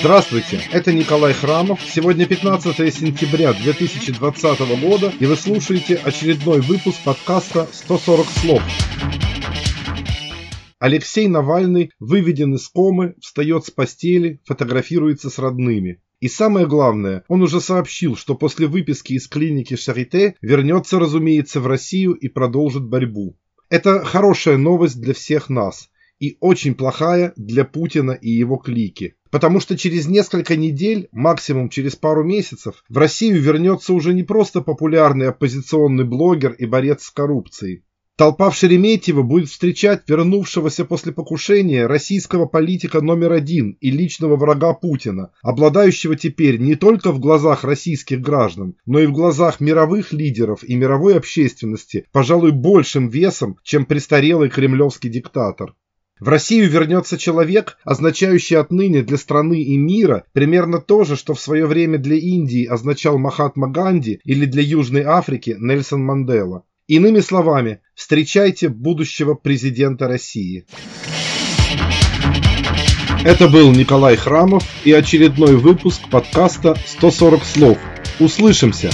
Здравствуйте, это Николай Храмов. Сегодня 15 сентября 2020 года, и вы слушаете очередной выпуск подкаста «140 слов». Алексей Навальный выведен из комы, встает с постели, фотографируется с родными. И самое главное, он уже сообщил, что после выписки из клиники Шарите вернется, разумеется, в Россию и продолжит борьбу. Это хорошая новость для всех нас и очень плохая для Путина и его клики. Потому что через несколько недель, максимум через пару месяцев, в Россию вернется уже не просто популярный оппозиционный блогер и борец с коррупцией. Толпа в Шереметьево будет встречать вернувшегося после покушения российского политика номер один и личного врага Путина, обладающего теперь не только в глазах российских граждан, но и в глазах мировых лидеров и мировой общественности, пожалуй, большим весом, чем престарелый кремлевский диктатор. В Россию вернется человек, означающий отныне для страны и мира примерно то же, что в свое время для Индии означал Махатма Ганди или для Южной Африки Нельсон Мандела. Иными словами, встречайте будущего президента России. Это был Николай Храмов и очередной выпуск подкаста «140 слов». Услышимся!